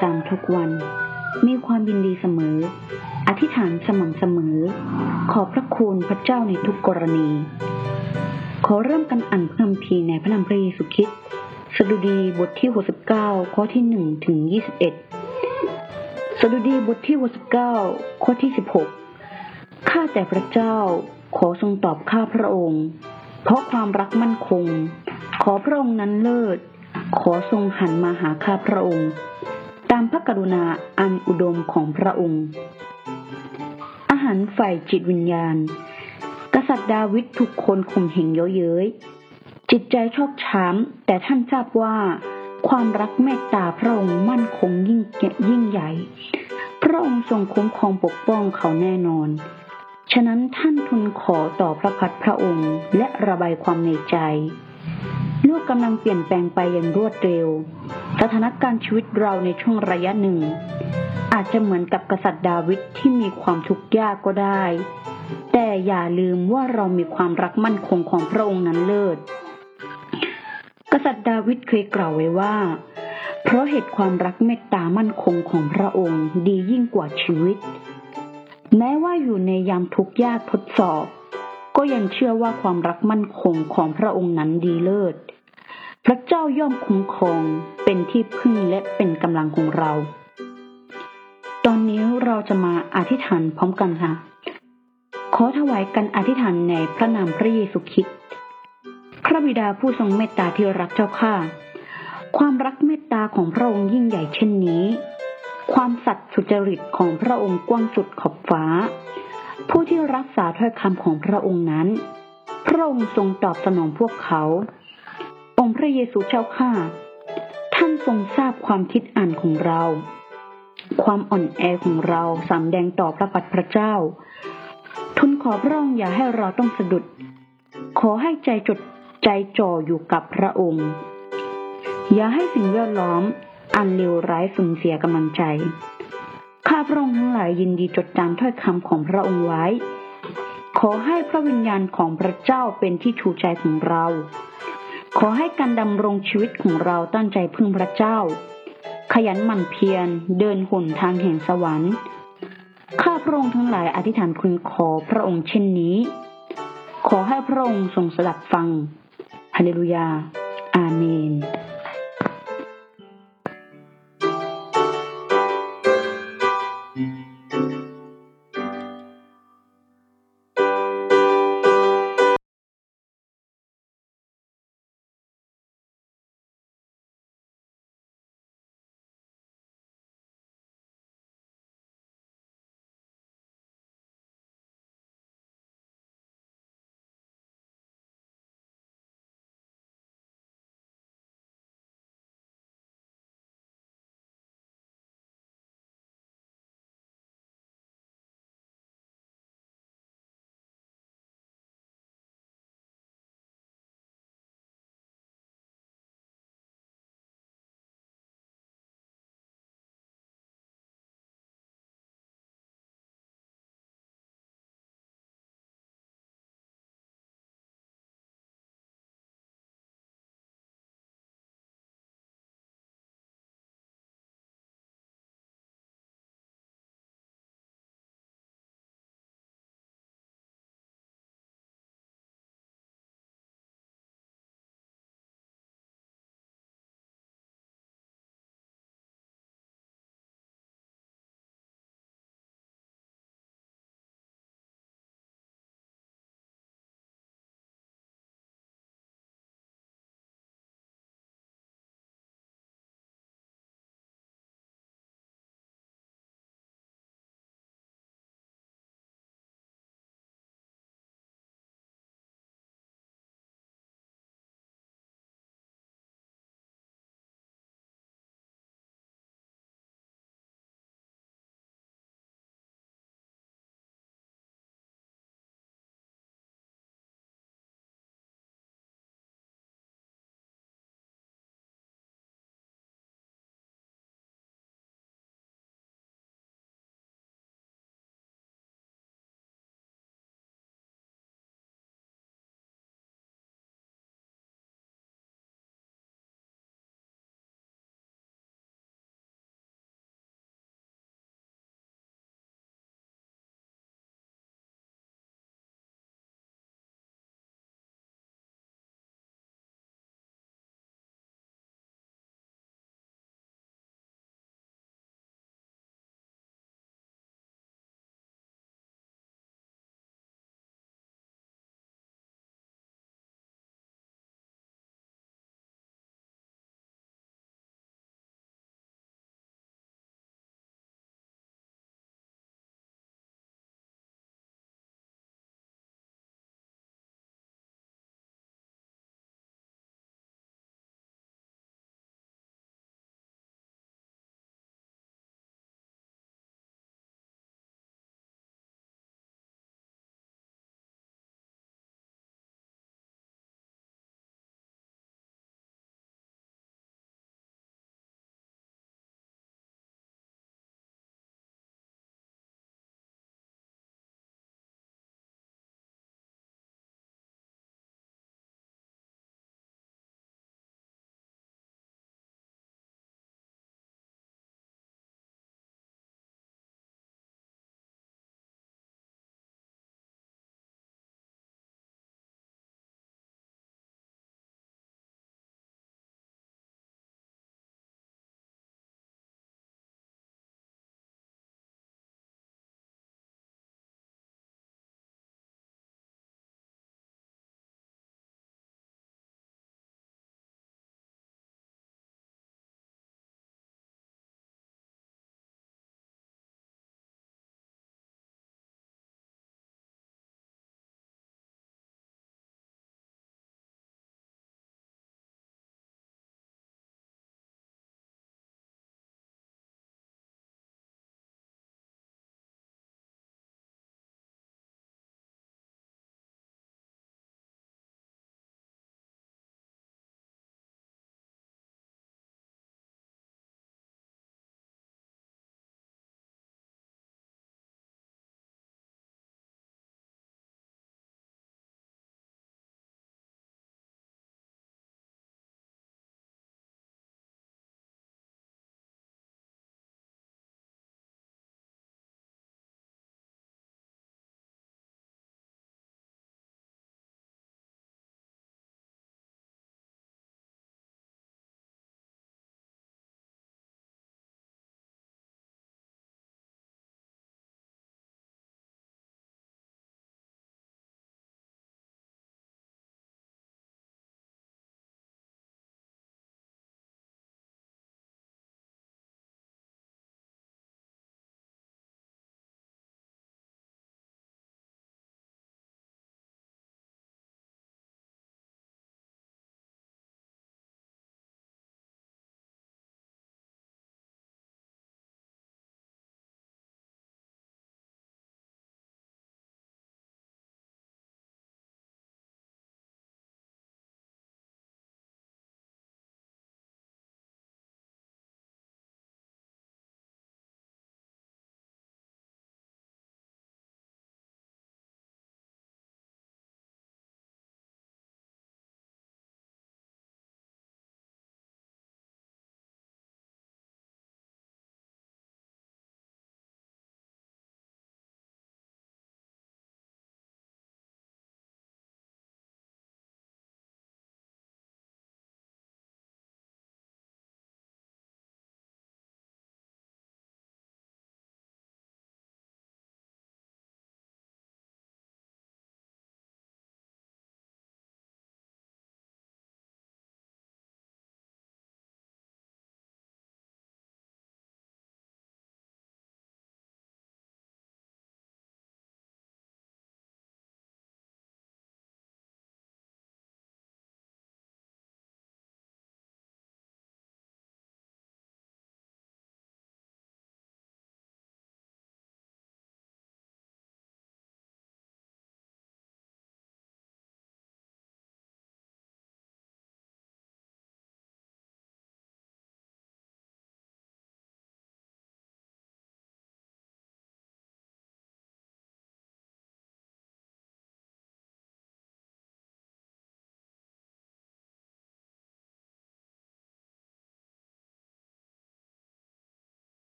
จำทุกวัน มีความยินดีเสมอ อธิษฐานสม่ำเสมอ ขอพระคุณพระเจ้าในทุกกรณี ขอเริ่มกันอ่านพระคัมภีร์ในพระนามพระเยซูคริสต์สดุดีบทที่ 69 ข้อที่1ถึง21 สดุดีบทที่ 69 ข้อที่ 16 ข้าแต่พระเจ้าขอทรงตอบข้าพระองค์ เพราะความรักมั่นคง ขอพระองค์นั้นเลิศ ขอทรงหันมาหาข้าพระองค์ ตามพระกรุณาอันอุดมของพระองค์ อาหารฝ่ายจิตวิญญาณ กษัตริย์ดาวิดถูกคนข่มเหงเยอะเย้ย จิตใจชอกช้ำแต่ท่านทราบว่า ความรักเมตตาพระองค์มั่นคงยิ่งยิ่งใหญ่ พระองค์ทรงคุ้มครองปกป้องเขาแน่นอน ฉะนั้นท่านทูลขอต่อพระพักตร์พระองค์และระบายความในใจโลกกำลังเปลี่ยนแปลงไปอย่างรวดเร็ว สถานการณ์ชีวิตเราในช่วงระยะหนึ่ง อาจจะเหมือนกับกษัตริย์ดาวิดที่มีความทุกข์ยากก็ได้ แต่อย่าลืมว่าเรามีความรักมั่นคงของพระองค์นั้นเลิศ กษัตริย์ดาวิดเคยกล่าวไว้ว่า เพราะเหตุความรักเมตตามั่นคงของพระองค์ดียิ่งกว่าชีวิต แม้ว่าอยู่ในยามทุกข์ยากทดสอบ ก็ยังเชื่อว่าความรักมั่นคงของพระองค์นั้นดีเลิศ ระเจ้าย่อมคุ้มครองเป็นที่พึ่งและเป็นกำลังของเรา ตอนนี้เราจะมาอธิษฐานพร้อมกันค่ะ ขอถวายกันอธิษฐานในพระนามพระเยซูคริสต์พระบิดาผู้ทรงเมตตาที่รักเจ้าข้าความรักเมตตาของพระองค์ยิ่งใหญ่เช่นนี้ ความสัตย์สุจริตของพระองค์กว้างสุดขอบฟ้า ผู้ที่รักษาถ้อยคำของพระองค์นั้น พระองค์ทรงตอบสนองพวกเขา องค์พระเยซูเจ้าข้าท่านทรงทราบความคิดอ่านของเรา ความอ่อนแอของเราสำแดงต่อพระปัตรพระเจ้า ทุนขอพระองค์อย่าให้เราต้องสะดุด ขอให้ใจจดใจจ่ออยู่กับพระองค์ อย่าให้สิ่งแวดล้อมอันเลวร้ายสูญเสียกำลังใจ ข้าพระองค์ทั้งหลายยินดีจดจำถ้อยคำของพระองค์ไว้ ขอให้พระวิญญาณของพระเจ้าเป็นที่ชูใจของเรา ขอให้การดำรงชีวิตของเราตั้งใจพึ่งพระเจ้า ขยันหมั่นเพียรเดินหนทางแห่งสวรรค์ข้าพระองค์ทั้งหลายอธิษฐานคุณขอพระองค์เช่นนี้ ขอให้พระองค์ทรงสดับฟังฮาเลลูยา อาเมน